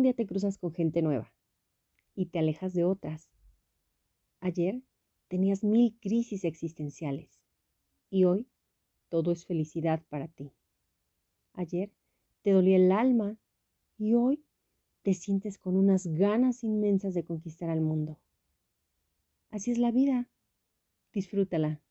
un día te cruzas con gente nueva y te alejas de otras. Ayer tenías mil crisis existenciales y hoy todo es felicidad para ti. Ayer te dolía el alma y hoy te sientes con unas ganas inmensas de conquistar al mundo. Así es la vida. Disfrútala.